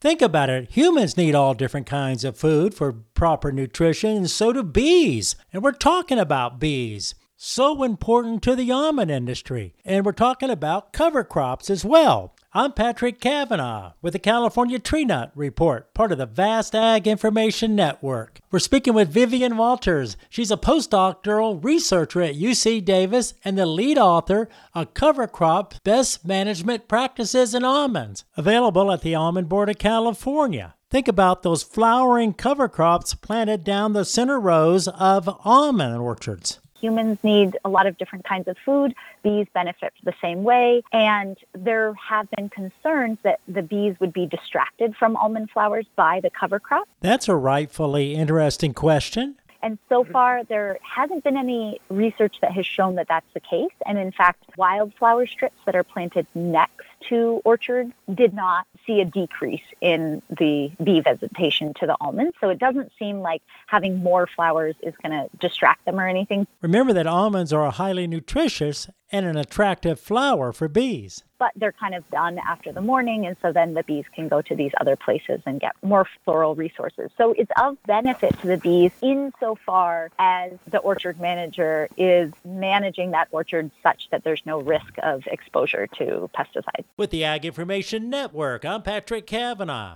Think about it. Humans need all different kinds of food for proper nutrition, and so do bees. And we're talking about bees. So important to the almond industry. And we're talking about cover crops as well. I'm Patrick Cavanaugh with the California Tree Nut Report, part of the Vast Ag Information Network. We're speaking with Vivian Wauters. She's a postdoctoral researcher at UC Davis and the lead author of Cover Crop Best Management Practices in Almonds, available at the Almond Board of California. Think about those flowering cover crops planted down the center rows of almond orchards. Humans need a lot of different kinds of food. Bees benefit the same way. And there have been concerns that the bees would be distracted from almond flowers by the cover crop. That's a rightfully interesting question. And so far, there hasn't been any research that has shown that that's the case. And in fact, wildflower strips that are planted next to orchards did not see a decrease in the bee visitation to the almonds. So it doesn't seem like having more flowers is going to distract them or anything. Remember that almonds are a highly nutritious and an attractive flower for bees but they're kind of done after the morning. And so then the bees can go to these other places and get more floral resources. So it's of benefit to the bees insofar as the orchard manager is managing that orchard such that there's no risk of exposure to pesticides. With the Ag Information Network, I'm Patrick Cavanaugh.